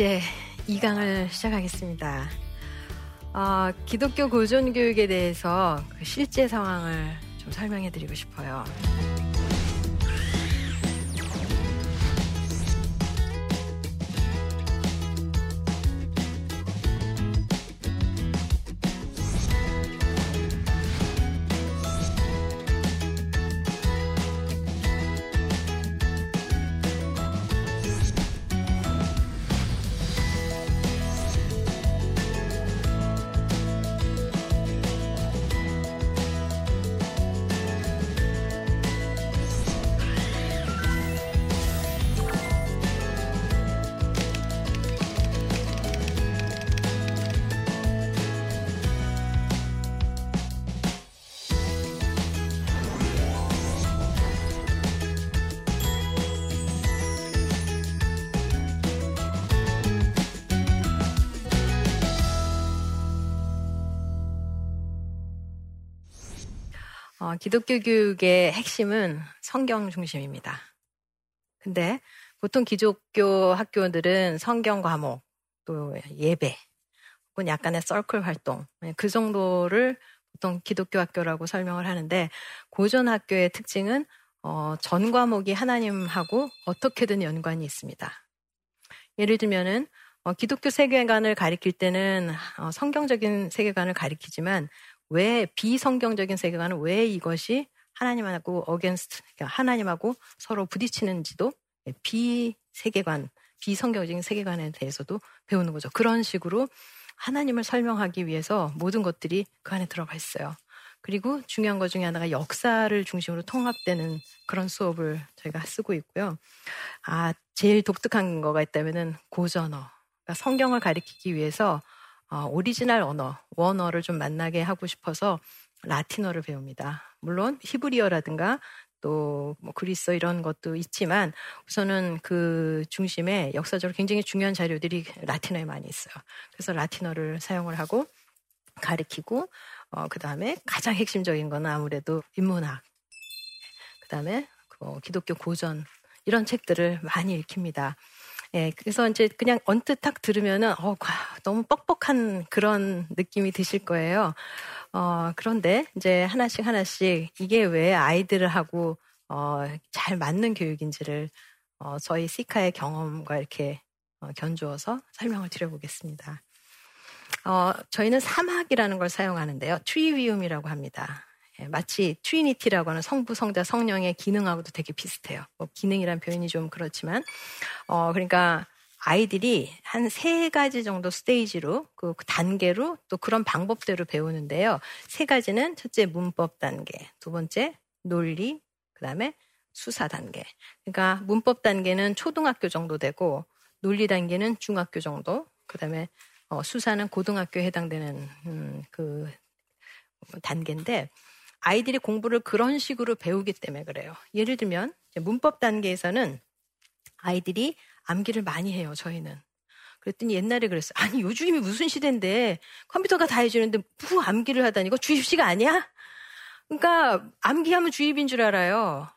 네, 이제 2강을 시작하겠습니다. 어, 기독교 고전 교육에 대해서 그 실제 상황을 좀 설명해 드리고 싶어요. 어, 기독교 교육의 핵심은 성경 중심입니다. 근데 보통 기독교 학교들은 성경 과목, 또 예배, 혹은 약간의 서클 활동, 그 정도를 보통 기독교 학교라고 설명을 하는데 고전 학교의 특징은 어, 전 과목이 하나님하고 어떻게든 연관이 있습니다. 예를 들면은 어, 기독교 세계관을 가리킬 때는 어, 성경적인 세계관을 가리키지만 왜 비성경적인 세계관은 왜 이것이 하나님하고 어겐스트 그러니까 하나님하고 서로 부딪히는지도 비세계관 비성경적인 세계관에 대해서도 배우는 거죠. 그런 식으로 하나님을 설명하기 위해서 모든 것들이 그 안에 들어가 있어요. 그리고 중요한 것 중에 하나가 역사를 중심으로 통합되는 그런 수업을 저희가 쓰고 있고요. 아, 제일 독특한 거가 있다면은 고전어. 그러니까 성경을 가르치기 위해서 어, 오리지널 언어, 원어를 좀 만나게 하고 싶어서 라틴어를 배웁니다. 물론 히브리어라든가 또 뭐 그리스어 이런 것도 있지만 우선은 그 중심에 역사적으로 굉장히 중요한 자료들이 라틴어에 많이 있어요. 그래서 라틴어를 사용을 하고 가르치고 어, 그 다음에 가장 핵심적인 거는 아무래도 인문학, 그 다음에 그 기독교 고전 이런 책들을 많이 읽힙니다. 예, 그래서 이제 그냥 언뜻 딱 들으면은, 어, 너무 뻑뻑한 그런 느낌이 드실 거예요. 어, 그런데 이제 하나씩 하나씩 이게 왜 아이들하고, 어, 잘 맞는 교육인지를, 어, 저희 시카의 경험과 이렇게 어, 견주어서 설명을 드려보겠습니다. 어, 저희는 사막이라는 걸 사용하는데요. 트리위움이라고 합니다. 예, 마치 Trinity라고 하는 성부, 성자, 성령의 기능하고도 되게 비슷해요. 뭐 기능이란 표현이 좀 그렇지만, 어, 그러니까 아이들이 한 세 가지 정도 스테이지로, 그 단계로 또 그런 방법대로 배우는데요. 세 가지는 첫째 문법 단계, 두 번째 논리, 그 다음에 수사 단계. 그러니까 문법 단계는 초등학교 정도 되고, 논리 단계는 중학교 정도, 그 다음에 어, 수사는 고등학교에 해당되는 음, 그 단계인데 아이들이 공부를 그런 식으로 배우기 때문에 그래요. 예를 들면 문법 단계에서는 아이들이 암기를 많이 해요. 저희는. 그랬더니 옛날에 그랬어요. 아니 요즘이 무슨 시대인데 컴퓨터가 다 해주는데 무 암기를 하다니 이거 주입시가 아니야? 그러니까 암기하면 주입인 줄 알아요.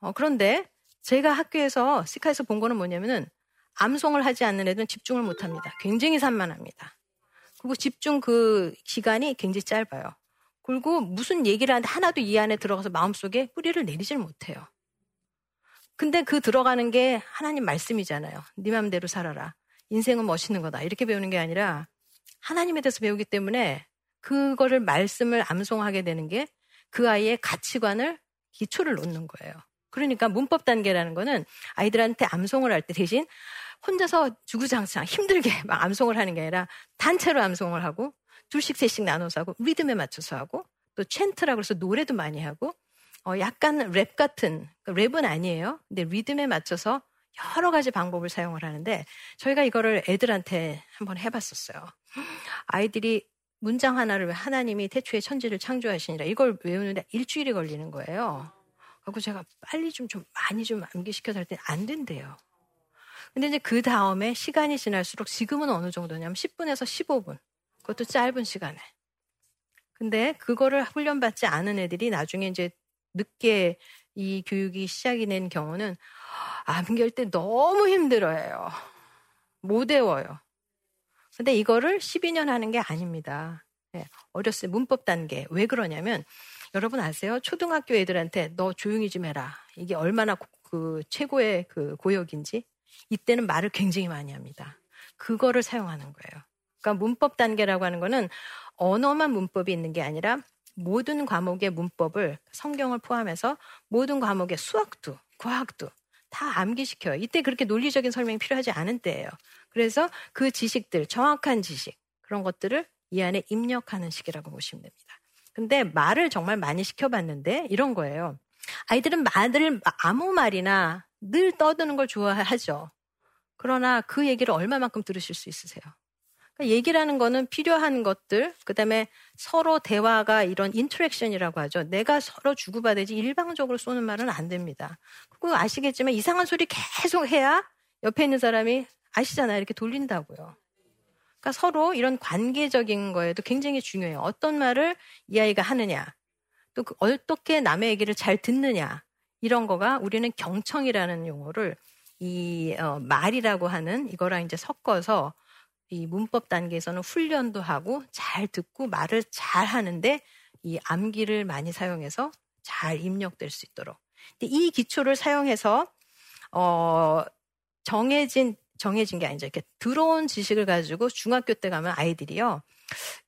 어, 그런데 제가 학교에서 시카에서 본 거는 뭐냐면은 암송을 하지 않는 애들은 집중을 못 합니다. 굉장히 산만합니다. 그리고 집중 그 기간이 굉장히 짧아요. 그리고 무슨 얘기를 하는데 하나도 이 안에 들어가서 마음속에 뿌리를 내리질 못해요. 근데 그 들어가는 게 하나님 말씀이잖아요. 네 맘대로 살아라. 인생은 멋있는 거다. 이렇게 배우는 게 아니라 하나님에 대해서 배우기 때문에 그거를 말씀을 암송하게 되는 게 그 아이의 가치관을 기초를 놓는 거예요. 그러니까 문법 단계라는 거는 아이들한테 암송을 할 때 대신 혼자서 주구장창 힘들게 막 암송을 하는 게 아니라 단체로 암송을 하고 둘씩 셋씩 나눠서 하고 리듬에 맞춰서 하고 또 챈트라고 해서 노래도 많이 하고 어 약간 랩 같은 그러니까 랩은 아니에요. 근데 리듬에 맞춰서 여러 가지 방법을 사용을 하는데 저희가 이거를 애들한테 한번 해봤었어요. 아이들이 문장 하나를 하나님이 태초에 천지를 창조하시니라 이걸 외우는데 일주일이 걸리는 거예요. 그리고 제가 빨리 좀, 좀 많이 좀 암기시켜서 할 때 안 된대요. 근데 이제 그 다음에 시간이 지날수록 지금은 어느 정도냐면 10분에서 15분. 그것도 짧은 시간에. 근데 그거를 훈련받지 않은 애들이 나중에 이제 늦게 이 교육이 시작이 된 경우는 암기할 때 너무 힘들어해요. 못 외워요. 근데 이거를 12년 하는 게 아닙니다. 예, 어렸을 때 문법 단계. 왜 그러냐면 여러분 아세요? 초등학교 애들한테 너 조용히 좀 해라. 이게 얼마나 그 최고의 그 고역인지 이때는 말을 굉장히 많이 합니다. 그거를 사용하는 거예요. 그러니까 문법 단계라고 하는 거는 언어만 문법이 있는 게 아니라 모든 과목의 문법을 성경을 포함해서 모든 과목의 수학도 과학도 다 암기시켜요. 이때 그렇게 논리적인 설명이 필요하지 않은 때예요. 그래서 그 지식들, 정확한 지식, 그런 것들을 이 안에 입력하는 시기라고 보시면 됩니다. 근데 말을 정말 많이 시켜봤는데 이런 거예요. 아이들은 말을 아무 말이나 늘 떠드는 걸 좋아하죠. 그러나 그 얘기를 얼마만큼 들으실 수 있으세요? 그러니까 얘기라는 거는 필요한 것들, 그 다음에 서로 대화가 이런 interaction이라고 하죠. 내가 서로 주고받으지 일방적으로 쏘는 말은 안 됩니다. 그리고 아시겠지만 이상한 소리 계속 해야 옆에 있는 사람이 아시잖아요. 이렇게 돌린다고요. 그러니까 서로 이런 관계적인 거에도 굉장히 중요해요. 어떤 말을 이 아이가 하느냐, 또 그 어떻게 남의 얘기를 잘 듣느냐, 이런 거가 우리는 경청이라는 용어를 이 어, 말이라고 하는 이거랑 이제 섞어서 이 문법 단계에서는 훈련도 하고 잘 듣고 말을 잘 하는데 이 암기를 많이 사용해서 잘 입력될 수 있도록. 근데 이 기초를 사용해서 어 정해진 정해진 게 아니죠. 이렇게 들어온 지식을 가지고 중학교 때 가면 아이들이요.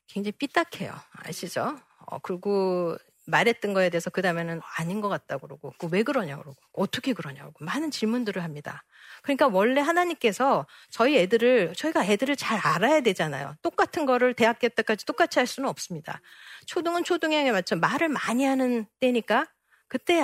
굉장히 삐딱해요. 아시죠? 어, 그리고 말했던 거에 대해서 그 다음에는 아닌 것 같다 그러고, 왜 그러냐 그러고, 어떻게 그러냐 그러고, 많은 질문들을 합니다. 그러니까 원래 하나님께서 저희 애들을, 저희가 애들을 잘 알아야 되잖아요. 똑같은 거를 대학교 때까지 똑같이 할 수는 없습니다. 초등은 초등형에 맞춰 말을 많이 하는 때니까, 그때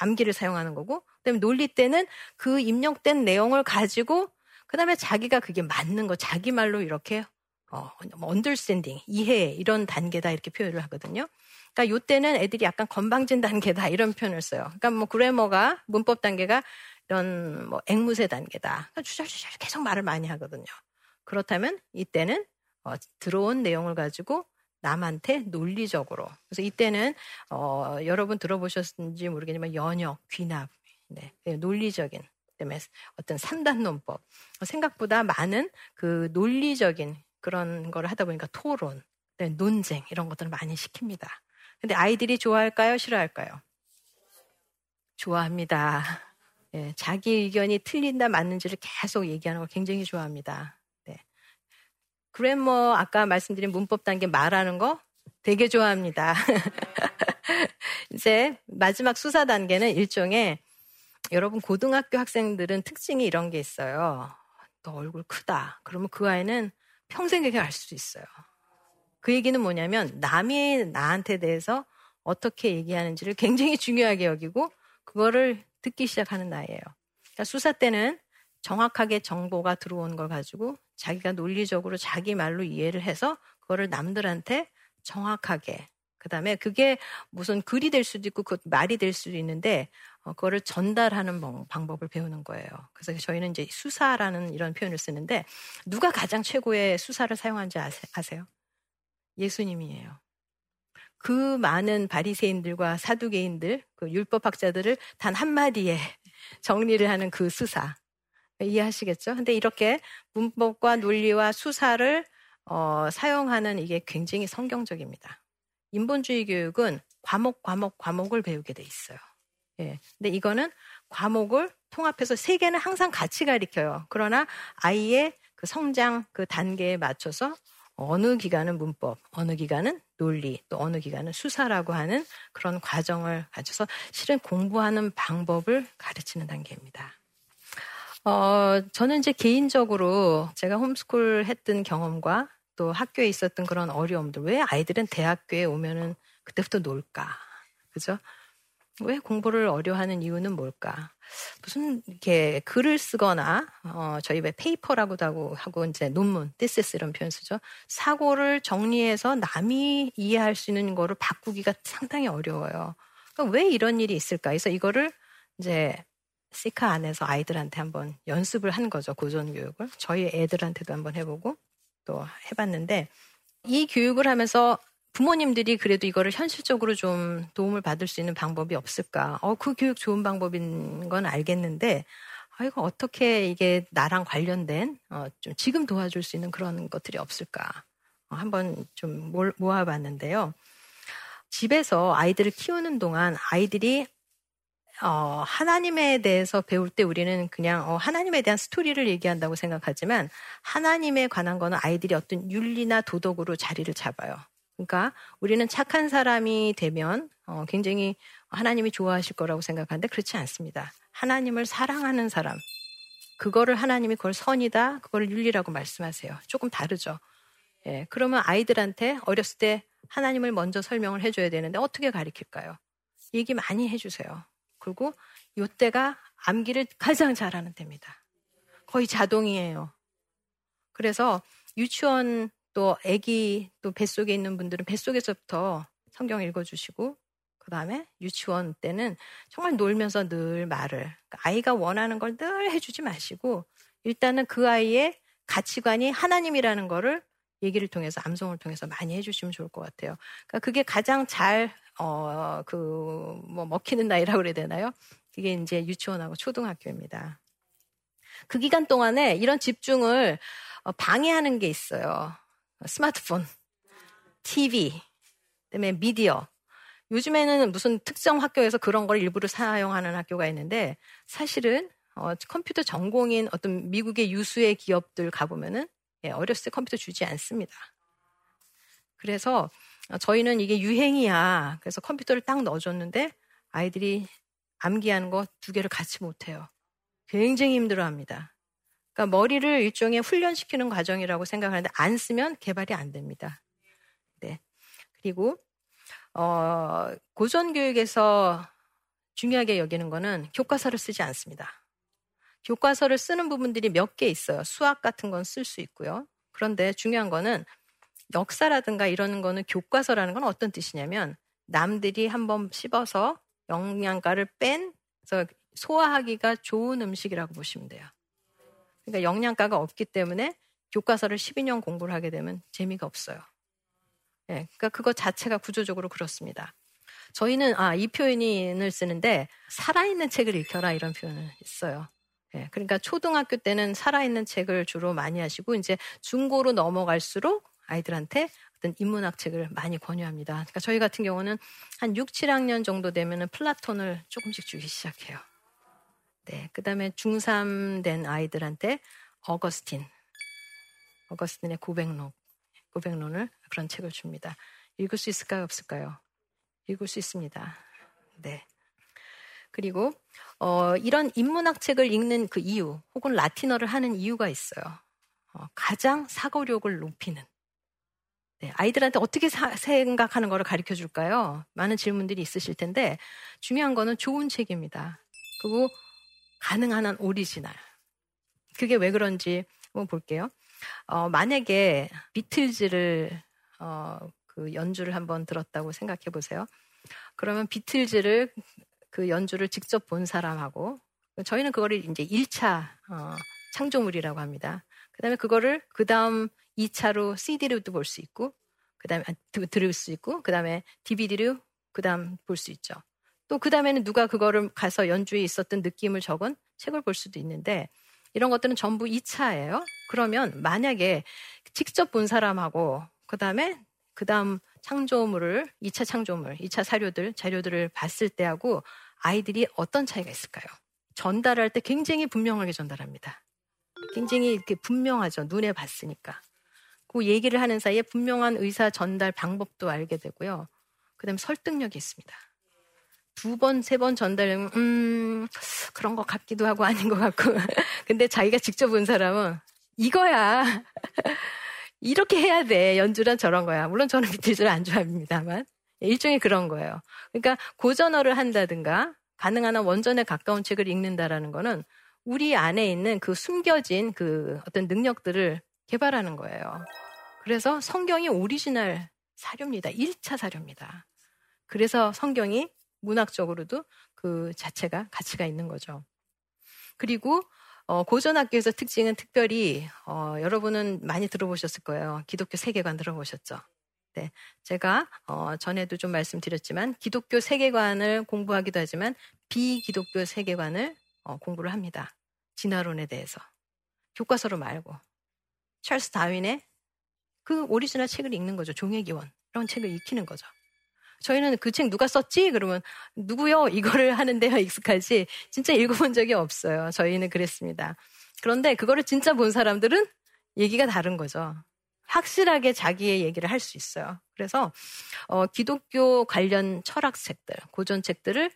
암기를 사용하는 거고, 그다음에 논리 때는 그 입력된 내용을 가지고 그 다음에 자기가 그게 맞는 거, 자기 말로 이렇게, 어, 언더스탠딩, 이해, 이런 단계다, 이렇게 표현을 하거든요. 그러니까 요때는 애들이 약간 건방진 단계다, 이런 표현을 써요. 그러니까 뭐 그래머가, 문법 단계가 이런 뭐 앵무새 단계다. 그러니까 주절주절 계속 말을 많이 하거든요. 그렇다면 이때는 어, 들어온 내용을 가지고 남한테 논리적으로. 그래서 이때는 어, 여러분 들어보셨는지 모르겠지만 연역, 귀납, 네, 논리적인 때문에 어떤 삼단 논법 생각보다 많은 그 논리적인 그런 걸 하다 보니까 토론, 네, 논쟁 이런 것들을 많이 시킵니다. 근데 아이들이 좋아할까요? 싫어할까요? 좋아합니다. 네, 자기 의견이 틀린다 맞는지를 계속 얘기하는 걸 굉장히 좋아합니다. 네. 그래머 아까 말씀드린 문법 단계 말하는 거 되게 좋아합니다. 이제 마지막 수사 단계는 일종의 여러분 고등학교 학생들은 특징이 이런 게 있어요. 너 얼굴 크다. 그러면 그 아이는 평생 그렇게 갈 수도 있어요. 그 얘기는 뭐냐면 남이 나한테 대해서 어떻게 얘기하는지를 굉장히 중요하게 여기고 그거를 듣기 시작하는 나이예요. 그러니까 수사 때는 정확하게 정보가 들어온 걸 가지고 자기가 논리적으로 자기 말로 이해를 해서 그거를 남들한테 정확하게 그 다음에 그게 무슨 글이 될 수도 있고 그 말이 될 수도 있는데 어, 그거를 전달하는 방법을 배우는 거예요. 그래서 저희는 이제 수사라는 이런 표현을 쓰는데 누가 가장 최고의 수사를 사용한지 아세요? 예수님이에요. 그 많은 바리새인들과 사두개인들, 그 율법학자들을 단 한마디에 정리를 하는 그 수사. 이해하시겠죠? 근데 이렇게 문법과 논리와 수사를 어, 사용하는 이게 굉장히 성경적입니다. 인본주의 교육은 과목, 과목, 과목을 배우게 돼 있어요. 예. 근데 이거는 과목을 통합해서 세 개는 항상 같이 가리켜요. 그러나 아이의 그 성장 그 단계에 맞춰서 어느 기간은 문법, 어느 기간은 논리, 또 어느 기간은 수사라고 하는 그런 과정을 가져서 실은 공부하는 방법을 가르치는 단계입니다. 어, 저는 이제 개인적으로 제가 홈스쿨 했던 경험과 또 학교에 있었던 그런 어려움들, 왜 아이들은 대학교에 오면은 그때부터 놀까? 그죠? 왜 공부를 어려워하는 이유는 뭘까? 무슨 이렇게 글을 쓰거나 어, 저희 왜 paper라고도 하고 하고 이제 논문, thesis 이런 표현 쓰죠. 사고를 정리해서 남이 이해할 수 있는 거를 바꾸기가 상당히 어려워요. 그러니까 왜 이런 일이 있을까? 그래서 이거를 이제 시카 안에서 아이들한테 한번 연습을 한 거죠. 고전 교육을 저희 애들한테도 한번 해보고 또 해봤는데 이 교육을 하면서 부모님들이 그래도 이거를 현실적으로 좀 도움을 받을 수 있는 방법이 없을까? 어, 그 교육 좋은 방법인 건 알겠는데, 아, 이거 어떻게 이게 나랑 관련된, 어, 좀 지금 도와줄 수 있는 그런 것들이 없을까. 어, 한번 좀 모아봤는데요. 집에서 아이들을 키우는 동안 아이들이 어, 하나님에 대해서 배울 때 우리는 그냥 어, 하나님에 대한 스토리를 얘기한다고 생각하지만 하나님에 관한 거는 아이들이 어떤 윤리나 도덕으로 자리를 잡아요. 그러니까 우리는 착한 사람이 되면 어, 굉장히 하나님이 좋아하실 거라고 생각하는데 그렇지 않습니다. 하나님을 사랑하는 사람, 그거를 하나님이 그걸 선이다, 그걸 윤리라고 말씀하세요. 조금 다르죠. 예, 그러면 아이들한테 어렸을 때 하나님을 먼저 설명을 해줘야 되는데 어떻게 가르칠까요? 얘기 많이 해주세요. 그리고 요때가 암기를 가장 잘하는 때입니다. 거의 자동이에요. 그래서 유치원 또 아기 또 뱃속에 있는 분들은 뱃속에서부터 성경 읽어주시고 그 다음에 유치원 때는 정말 놀면서 늘 말을 그러니까 아이가 원하는 걸 늘 해주지 마시고 일단은 그 아이의 가치관이 하나님이라는 거를 얘기를 통해서 암송을 통해서 많이 해주시면 좋을 것 같아요. 그러니까 그게 가장 잘 어, 그, 뭐, 먹히는 나이라고 그래야 되나요? 그게 이제 유치원하고 초등학교입니다. 그 기간 동안에 이런 집중을 어, 방해하는 게 있어요. 스마트폰, TV, 그다음에 미디어. 요즘에는 무슨 특정 학교에서 그런 걸 일부러 사용하는 학교가 있는데 사실은 어, 컴퓨터 전공인 어떤 미국의 유수의 기업들 가보면은 예, 어렸을 때 컴퓨터 주지 않습니다. 그래서 저희는 이게 유행이야. 그래서 컴퓨터를 딱 넣어줬는데 아이들이 암기하는 거 두 개를 같이 못해요. 굉장히 힘들어 합니다. 그러니까 머리를 일종의 훈련시키는 과정이라고 생각하는데 안 쓰면 개발이 안 됩니다. 네. 그리고, 어, 고전 교육에서 중요하게 여기는 거는 교과서를 쓰지 않습니다. 교과서를 쓰는 부분들이 몇 개 있어요. 수학 같은 건 쓸 수 있고요. 그런데 중요한 거는 역사라든가 이런 거는 교과서라는 건 어떤 뜻이냐면 남들이 한번 씹어서 영양가를 뺀 소화하기가 좋은 음식이라고 보시면 돼요. 그러니까 영양가가 없기 때문에 교과서를 12년 공부를 하게 되면 재미가 없어요. 예, 네, 그러니까 그거 자체가 구조적으로 그렇습니다. 저희는 아, 이 표현을 쓰는데 살아있는 책을 읽혀라 이런 표현을 있어요. 예, 그러니까 초등학교 때는 살아있는 책을 주로 많이 하시고 이제 중고로 넘어갈수록 아이들한테 어떤 인문학 책을 많이 권유합니다. 그러니까 저희 같은 경우는 한 6, 7학년 정도 되면은 플라톤을 조금씩 주기 시작해요. 네. 그 다음에 중3 된 아이들한테 어거스틴, 어거스틴의 고백록, 고백론을 그런 책을 줍니다. 읽을 수 있을까요? 없을까요? 읽을 수 있습니다. 네. 그리고, 어, 이런 인문학 책을 읽는 그 이유, 혹은 라틴어를 하는 이유가 있어요. 어, 가장 사고력을 높이는. 네, 아이들한테 어떻게 사, 생각하는 거를 가르쳐 줄까요? 많은 질문들이 있으실 텐데 중요한 거는 좋은 책입니다. 그리고 가능한 한 오리지널. 그게 왜 그런지 한번 볼게요. 어, 만약에 비틀즈를 어, 그 연주를 한번 들었다고 생각해 보세요. 그러면 비틀즈를 그 연주를 직접 본 사람하고 저희는 그거를 이제 1차 어, 창조물이라고 합니다. 그다음에 그거를 그다음 2차로 CD로도 볼 수 있고, 그 다음에, 아, 들을 수 있고, 그 다음에 DVD로 그 다음 볼 수 있죠. 또 그 다음에는 누가 그거를 가서 연주에 있었던 느낌을 적은 책을 볼 수도 있는데, 이런 것들은 전부 2차예요. 그러면 만약에 직접 본 사람하고, 그 다음에 그 다음 창조물을, 2차 창조물, 2차 사료들, 자료들을 봤을 때하고 아이들이 어떤 차이가 있을까요? 전달할 때 굉장히 분명하게 전달합니다. 굉장히 이렇게 분명하죠. 눈에 봤으니까. 그 얘기를 하는 사이에 분명한 의사 전달 방법도 알게 되고요. 그 다음에 설득력이 있습니다. 두 번, 세 번 전달하면, 음, 그런 것 같기도 하고 아닌 것 같고. 근데 자기가 직접 본 사람은 이거야. 이렇게 해야 돼. 연주란 저런 거야. 물론 저는 비틀즈를 안 좋아합니다만. 일종의 그런 거예요. 그러니까 고전어를 한다든가 가능한 한 원전에 가까운 책을 읽는다라는 거는 우리 안에 있는 그 숨겨진 그 어떤 능력들을 개발하는 거예요. 그래서 성경이 오리지널 사료입니다. 1차 사료입니다. 그래서 성경이 문학적으로도 그 자체가 가치가 있는 거죠. 그리고 어, 고전학교에서 특징은 특별히 어, 여러분은 많이 들어보셨을 거예요. 기독교 세계관 들어보셨죠? 네, 제가 어, 전에도 좀 말씀드렸지만 기독교 세계관을 공부하기도 하지만 비기독교 세계관을 어, 공부를 합니다. 진화론에 대해서. 교과서로 말고. 찰스 다윈의 그 오리지널 책을 읽는 거죠. 종의 기원. 이런 책을 익히는 거죠. 저희는 그 책 누가 썼지? 그러면 누구요? 이거를 하는데요. 익숙하지. 진짜 읽어본 적이 없어요. 저희는 그랬습니다. 그런데 그거를 진짜 본 사람들은 얘기가 다른 거죠. 확실하게 자기의 얘기를 할 수 있어요. 그래서 어, 기독교 관련 철학 책들, 고전 책들을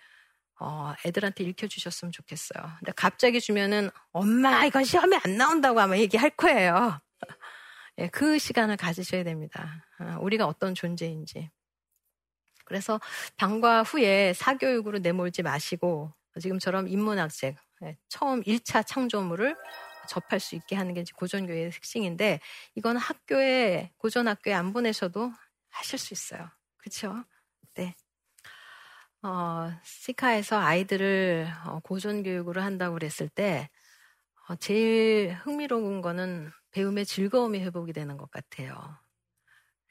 어, 애들한테 읽혀주셨으면 좋겠어요. 근데 갑자기 주면은 엄마 이건 시험에 안 나온다고 아마 얘기할 거예요. 예, 그 시간을 가지셔야 됩니다. 어, 우리가 어떤 존재인지. 그래서 방과 후에 사교육으로 내몰지 마시고 지금처럼 인문학책 예, 처음 1차 창조물을 접할 수 있게 하는 게 고전교회의 특징인데 이건 학교에 고전학교에 안 보내셔도 하실 수 있어요. 그렇죠? 네. 어, 시카에서 아이들을 어, 고전 교육으로 한다고 그랬을 때 어, 제일 흥미로운 거는 배움의 즐거움이 회복이 되는 것 같아요.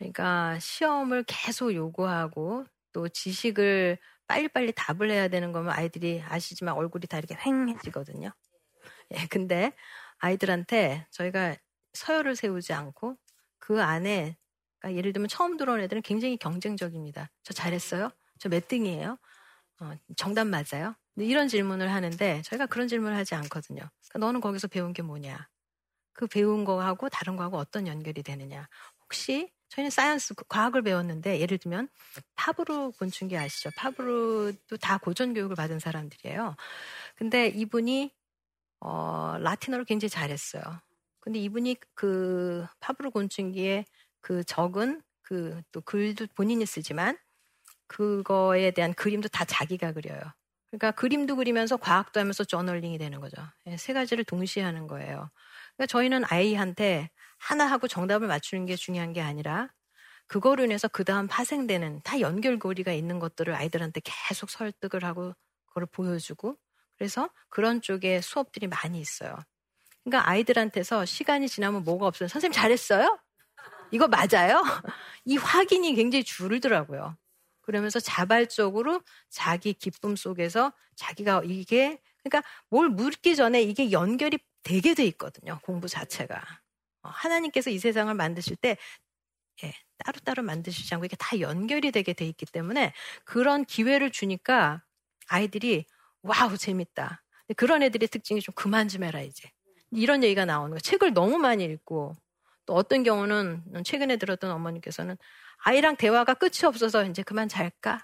그러니까 시험을 계속 요구하고 또 지식을 빨리빨리 답을 해야 되는 거면 아이들이 아시지만 얼굴이 다 이렇게 휑해지거든요. 예, 근데 아이들한테 저희가 서열을 세우지 않고 그 안에 그러니까 예를 들면 처음 들어온 애들은 굉장히 경쟁적입니다. 저 잘했어요? 저 몇 등이에요? 어, 정답 맞아요? 이런 질문을 하는데 저희가 그런 질문을 하지 않거든요. 그러니까 너는 거기서 배운 게 뭐냐? 그 배운 거하고 다른 거하고 어떤 연결이 되느냐? 혹시 저희는 science 과학을 배웠는데 예를 들면 파브르 곤충기 아시죠? 파브르도 다 고전 교육을 받은 사람들이에요. 근데 이분이 어, 라틴어를 굉장히 잘했어요. 근데 이분이 그 파브르 곤충기에 그 적은 그 또 글도 본인이 쓰지만 그거에 대한 그림도 다 자기가 그려요. 그러니까 그림도 그리면서 과학도 하면서 저널링이 되는 거죠. 예, 세 가지를 동시에 하는 거예요. 그러니까 저희는 아이한테 하나 하고 정답을 맞추는 게 중요한 게 아니라 그거로 인해서 그 다음 파생되는 다 연결고리가 있는 것들을 아이들한테 계속 설득을 하고 그걸 보여주고 그래서 그런 쪽에 수업들이 많이 있어요. 그러니까 아이들한테서 시간이 지나면 뭐가 없어요. 선생님 잘했어요? 이거 맞아요? 이 확인이 굉장히 줄더라고요. 그러면서 자발적으로 자기 기쁨 속에서 자기가 이게 그러니까 뭘 묻기 전에 이게 연결이 되게 돼 있거든요. 공부 자체가. 어, 하나님께서 이 세상을 만드실 때 예, 따로따로 만드시지 않고 이게 다 연결이 되게 돼 있기 때문에 그런 기회를 주니까 아이들이 wow 재밌다. 그런 애들의 특징이 좀 그만 좀 해라 이제 이런 얘기가 나오는 거예요. 책을 너무 많이 읽고 또 어떤 경우는 최근에 들었던 어머니께서는 아이랑 대화가 끝이 없어서 이제 그만 잘까?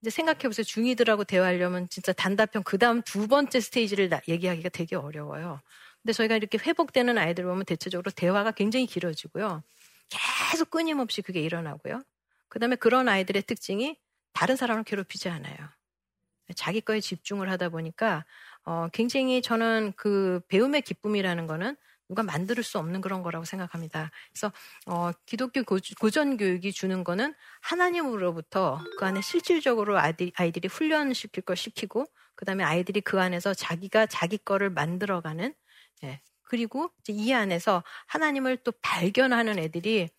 이제 생각해보세요. 중이들하고 대화하려면 진짜 단답형 그 다음 두 번째 스테이지를 얘기하기가 되게 어려워요. 근데 저희가 이렇게 회복되는 아이들 보면 대체적으로 대화가 굉장히 길어지고요. 계속 끊임없이 그게 일어나고요. 그 다음에 그런 아이들의 특징이 다른 사람을 괴롭히지 않아요. 자기 거에 집중을 하다 보니까 어, 굉장히 저는 그 배움의 기쁨이라는 거는 누가 만들 수 없는 그런 거라고 생각합니다. 그래서 어, 기독교 고전 교육이 주는 거는 하나님으로부터 그 안에 실질적으로 아이들, 아이들이 훈련시킬 걸 시키고 그다음에 아이들이 그 안에서 자기가 자기 거를 만들어가는 예. 그리고 이 안에서 하나님을 또 발견하는 애들이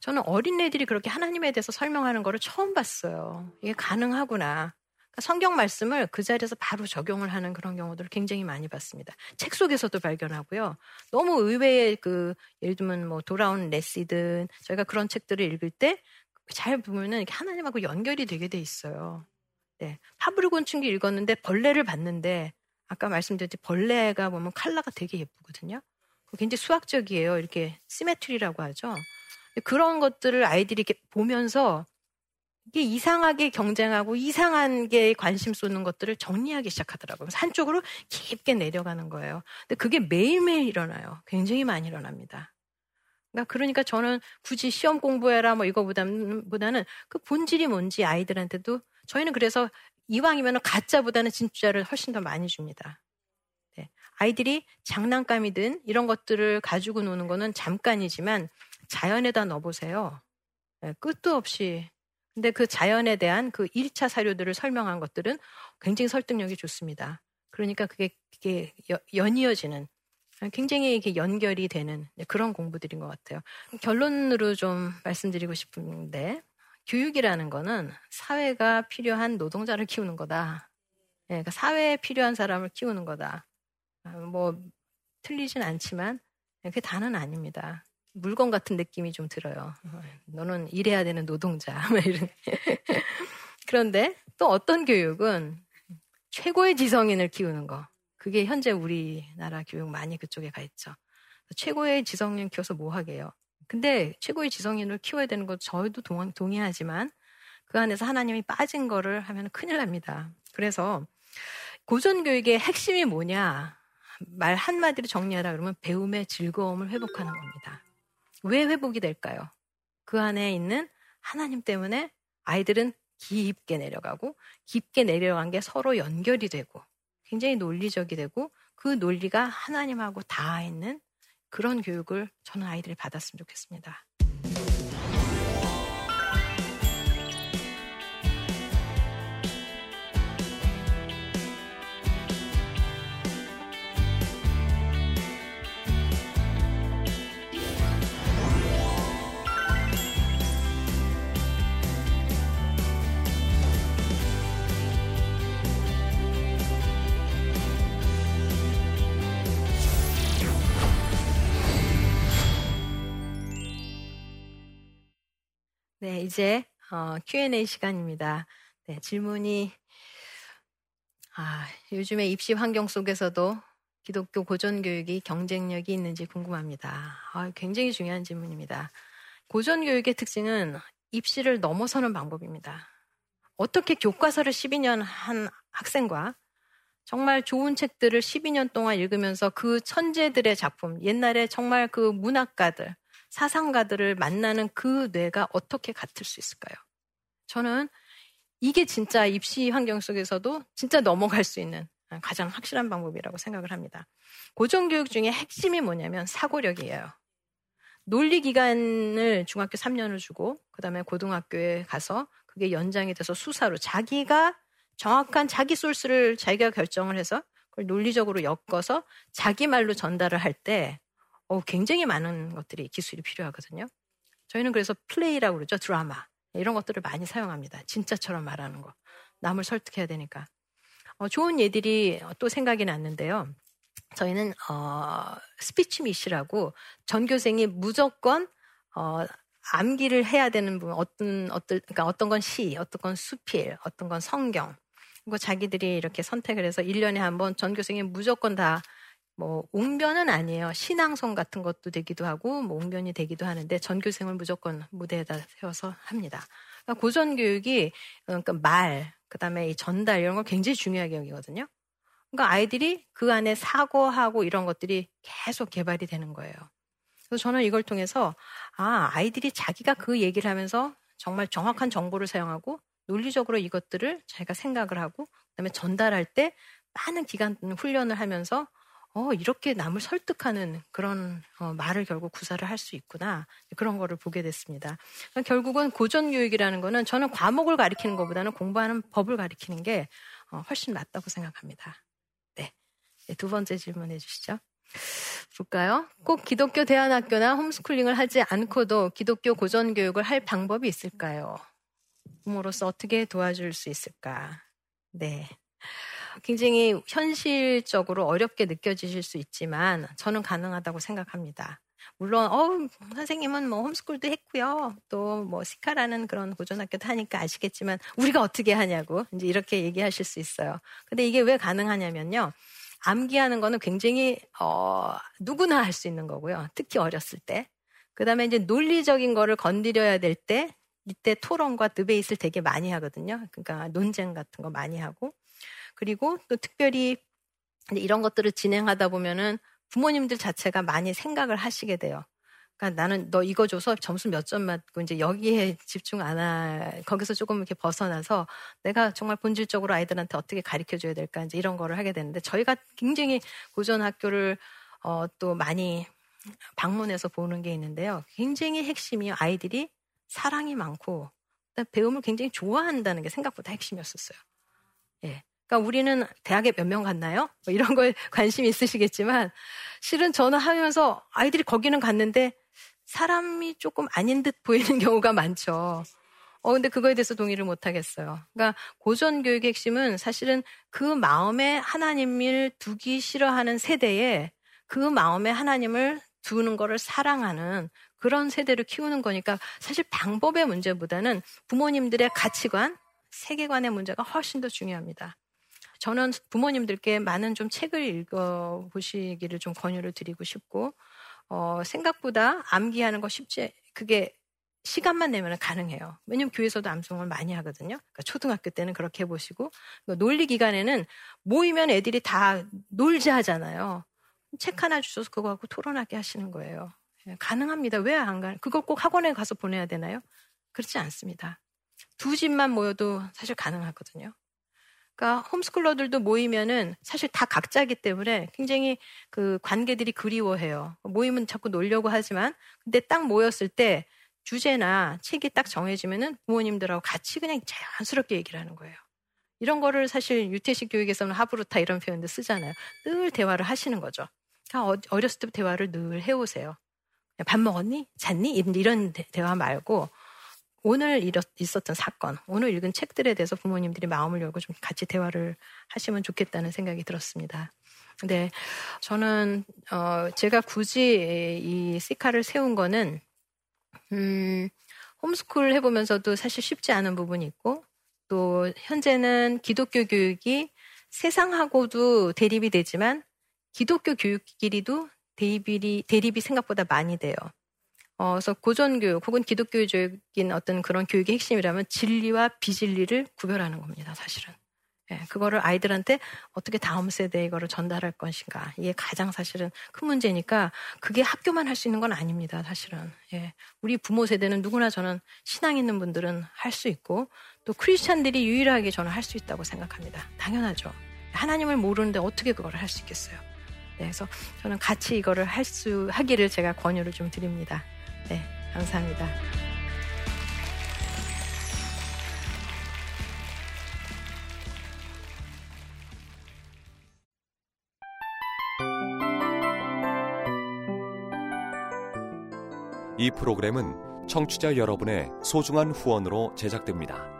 저는 어린 애들이 그렇게 하나님에 대해서 설명하는 거를 처음 봤어요. 이게 가능하구나. 그러니까 성경 말씀을 그 자리에서 바로 적용을 하는 그런 경우들을 굉장히 많이 봤습니다. 책 속에서도 발견하고요. 너무 의외의 그 예를 들면 뭐 돌아온 레시든 저희가 그런 책들을 읽을 때 잘 보면은 하나님하고 연결이 되게 돼 있어요. 네. 파브르 곤충기 읽었는데 벌레를 봤는데 아까 말씀드렸듯이 벌레가 보면 칼라가 되게 예쁘거든요. 굉장히 수학적이에요. 이렇게 시메트리라고 하죠. 그런 것들을 아이들이 이렇게 보면서 이게 이상하게 경쟁하고 이상한 게 관심 쏟는 것들을 정리하기 시작하더라고요. 한쪽으로 깊게 내려가는 거예요. 근데 그게 매일매일 일어나요. 굉장히 많이 일어납니다. 그러니까, 그러니까 저는 굳이 시험 공부해라 뭐 이거보다는 보다는 그 본질이 뭔지 아이들한테도 저희는 그래서 이왕이면 가짜보다는 진짜를 훨씬 더 많이 줍니다. 네. 아이들이 장난감이든 이런 것들을 가지고 노는 거는 잠깐이지만 자연에다 넣어보세요. 네, 끝도 없이 근데 그 자연에 대한 그 1차 사료들을 설명한 것들은 굉장히 설득력이 좋습니다. 그러니까 그게, 그게 연이어지는 굉장히 이렇게 연결이 되는 그런 공부들인 것 같아요. 결론으로 좀 말씀드리고 싶은데 교육이라는 거는 사회가 필요한 노동자를 키우는 거다. 예, 그러니까 사회에 필요한 사람을 키우는 거다. 아, 뭐 틀리진 않지만 그게 다는 아닙니다. 물건 같은 느낌이 좀 들어요. 너는 일해야 되는 노동자. 이런. 그런데 또 어떤 교육은 최고의 지성인을 키우는 거. 그게 현재 우리나라 교육 많이 그쪽에 가 있죠. 최고의 지성인 키워서 뭐 하게요? 근데 최고의 지성인을 키워야 되는 거 저희도 동의하지만 그 안에서 하나님이 빠진 거를 하면 큰일 납니다. 그래서 고전교육의 핵심이 뭐냐? 말 한마디로 정리하라 그러면 배움의 즐거움을 회복하는 겁니다. 왜 회복이 될까요? 그 안에 있는 하나님 때문에 아이들은 깊게 내려가고 깊게 내려간 게 서로 연결이 되고 굉장히 논리적이 되고 그 논리가 하나님하고 닿아 있는 그런 교육을 저는 아이들이 받았으면 좋겠습니다. 네, 이제 어, Q&A 시간입니다. 네, 질문이 아, 요즘에 입시 환경 속에서도 기독교 고전 교육이 경쟁력이 있는지 궁금합니다. 아, 굉장히 중요한 질문입니다. 고전 교육의 특징은 입시를 넘어서는 방법입니다. 어떻게 교과서를 12년 한 학생과 정말 좋은 책들을 12년 동안 읽으면서 그 천재들의 작품, 옛날에 정말 그 문학가들, 사상가들을 만나는 그 뇌가 어떻게 같을 수 있을까요? 저는 이게 진짜 입시 환경 속에서도 진짜 넘어갈 수 있는 가장 확실한 방법이라고 생각을 합니다. 고정교육 중에 핵심이 뭐냐면 사고력이에요. 논리 기간을 중학교 3년을 주고 그다음에 고등학교에 가서 그게 연장이 돼서 수사로 자기가 정확한 자기 소스를 자기가 결정을 해서 그걸 논리적으로 엮어서 자기 말로 전달을 할 때 어, 굉장히 많은 것들이 기술이 필요하거든요. 저희는 그래서 play라고 그러죠. 드라마. 이런 것들을 많이 사용합니다. 진짜처럼 말하는 거. 남을 설득해야 되니까. 어, 좋은 예들이 또 생각이 났는데요. 저희는 어, speech meet이라고 전교생이 무조건 어, 암기를 해야 되는 부분 어떤 어떤 그러니까 어떤 건 시, 어떤 건 수필, 어떤 건 성경. 그리고 자기들이 이렇게 선택을 해서 1년에 한 번 전교생이 무조건 다 뭐 웅변은 아니에요. 신앙송 같은 것도 되기도 하고 뭐 웅변이 되기도 하는데 전교생을 무조건 무대에다 세워서 합니다. 그러니까 고전 교육이 그러니까 말, 그다음에 이 전달 이런 걸 굉장히 중요하게 여기거든요. 그러니까 아이들이 그 안에 사고하고 이런 것들이 계속 개발이 되는 거예요. 그래서 저는 이걸 통해서 아, 아이들이 자기가 그 얘기를 하면서 정말 정확한 정보를 사용하고 논리적으로 이것들을 자기가 생각을 하고 그다음에 전달할 때 많은 기간 훈련을 하면서 어, 이렇게 남을 설득하는 그런 어, 말을 결국 구사를 할 수 있구나. 그런 거를 보게 됐습니다. 결국은 고전 교육이라는 거는 저는 과목을 가리키는 것보다는 공부하는 법을 가리키는 게 어, 훨씬 낫다고 생각합니다. 네. 네. 두 번째 질문해 주시죠. 볼까요? 꼭 기독교 대안학교나 홈스쿨링을 하지 않고도 기독교 고전 교육을 할 방법이 있을까요? 부모로서 어떻게 도와줄 수 있을까? 네. 굉장히 현실적으로 어렵게 느껴지실 수 있지만 저는 가능하다고 생각합니다. 물론 어 선생님은 뭐 홈스쿨도 했고요. 또 뭐 시카라는 그런 고전학교도 하니까 아시겠지만 우리가 어떻게 하냐고 이제 이렇게 얘기하실 수 있어요. 근데 이게 왜 가능하냐면요. 암기하는 거는 굉장히 어 누구나 할 수 있는 거고요. 특히 어렸을 때. 그다음에 이제 논리적인 거를 건드려야 될 때 이때 토론과 드베이스를 되게 많이 하거든요. 그러니까 논쟁 같은 거 많이 하고 그리고 또 특별히 이런 것들을 진행하다 보면은 부모님들 자체가 많이 생각을 하시게 돼요. 그러니까 나는 너 이거 줘서 점수 몇 점 맞고 이제 여기에 집중 안 하, 거기서 조금 이렇게 벗어나서 내가 정말 본질적으로 아이들한테 어떻게 가르쳐 줘야 될까 이제 이런 거를 하게 되는데 저희가 굉장히 고전 학교를 어, 또 많이 방문해서 보는 게 있는데요. 굉장히 핵심이 아이들이 사랑이 많고 배움을 굉장히 좋아한다는 게 생각보다 핵심이었었어요. 예. 그러니까 우리는 대학에 몇 명 갔나요? 뭐 이런 거에 관심이 있으시겠지만 실은 저는 하면서 아이들이 거기는 갔는데 사람이 조금 아닌 듯 보이는 경우가 많죠. 어, 근데 그거에 대해서 동의를 못 하겠어요. 그러니까 고전 교육의 핵심은 사실은 그 마음에 하나님을 두기 싫어하는 세대에 그 마음에 하나님을 두는 거를 사랑하는 그런 세대를 키우는 거니까 사실 방법의 문제보다는 부모님들의 가치관, 세계관의 문제가 훨씬 더 중요합니다. 저는 부모님들께 많은 좀 책을 읽어 보시기를 좀 권유를 드리고 싶고, 어, 생각보다 암기하는 거 쉽지, 그게 시간만 내면 가능해요. 왜냐면 교회에서도 암송을 많이 하거든요. 그러니까 초등학교 때는 그렇게 해보시고, 그러니까 논리 기간에는 모이면 애들이 다 놀자 하잖아요. 책 하나 주셔서 그거 갖고 토론하게 하시는 거예요. 예, 가능합니다. 왜 안 가? 그걸 꼭 학원에 가서 보내야 되나요? 그렇지 않습니다. 두 집만 모여도 사실 가능하거든요. 그러니까 홈스쿨러들도 모이면은 사실 다 각자기 때문에 굉장히 그 관계들이 그리워해요. 모이면 자꾸 놀려고 하지만 근데 딱 모였을 때 주제나 책이 딱 정해지면은 부모님들하고 같이 그냥 자연스럽게 얘기를 하는 거예요. 이런 거를 사실 유태식 교육에서는 하브루타 이런 표현도 쓰잖아요. 늘 대화를 하시는 거죠. 그러니까 어, 어렸을 때부터 대화를 늘 해오세요. 밥 먹었니? 잤니? 이런 대화 말고 오늘 있었던 사건, 오늘 읽은 책들에 대해서 부모님들이 마음을 열고 좀 같이 대화를 하시면 좋겠다는 생각이 들었습니다. 근데 저는 어 제가 굳이 이 시카를 세운 거는 음 홈스쿨 해보면서도 사실 쉽지 않은 부분이 있고 또 현재는 기독교 교육이 세상하고도 대립이 되지만 기독교 교육끼리도 대립이, 대립이 생각보다 많이 돼요. 어, 그래서 고전교육 혹은 기독교적인 어떤 그런 교육의 핵심이라면 진리와 비진리를 구별하는 겁니다, 사실은. 예, 그거를 아이들한테 어떻게 다음 세대에 이거를 전달할 것인가. 이게 가장 사실은 큰 문제니까 그게 학교만 할 수 있는 건 아닙니다, 사실은. 예, 우리 부모 세대는 누구나 저는 신앙 있는 분들은 할 수 있고 또 크리스찬들이 유일하게 저는 할 수 있다고 생각합니다. 당연하죠. 하나님을 모르는데 어떻게 그걸 할 수 있겠어요? 네, 그래서 저는 같이 이거를 할 수 하기를 제가 권유를 좀 드립니다. 네, 감사합니다. 이 프로그램은 청취자 여러분의 소중한 후원으로 제작됩니다.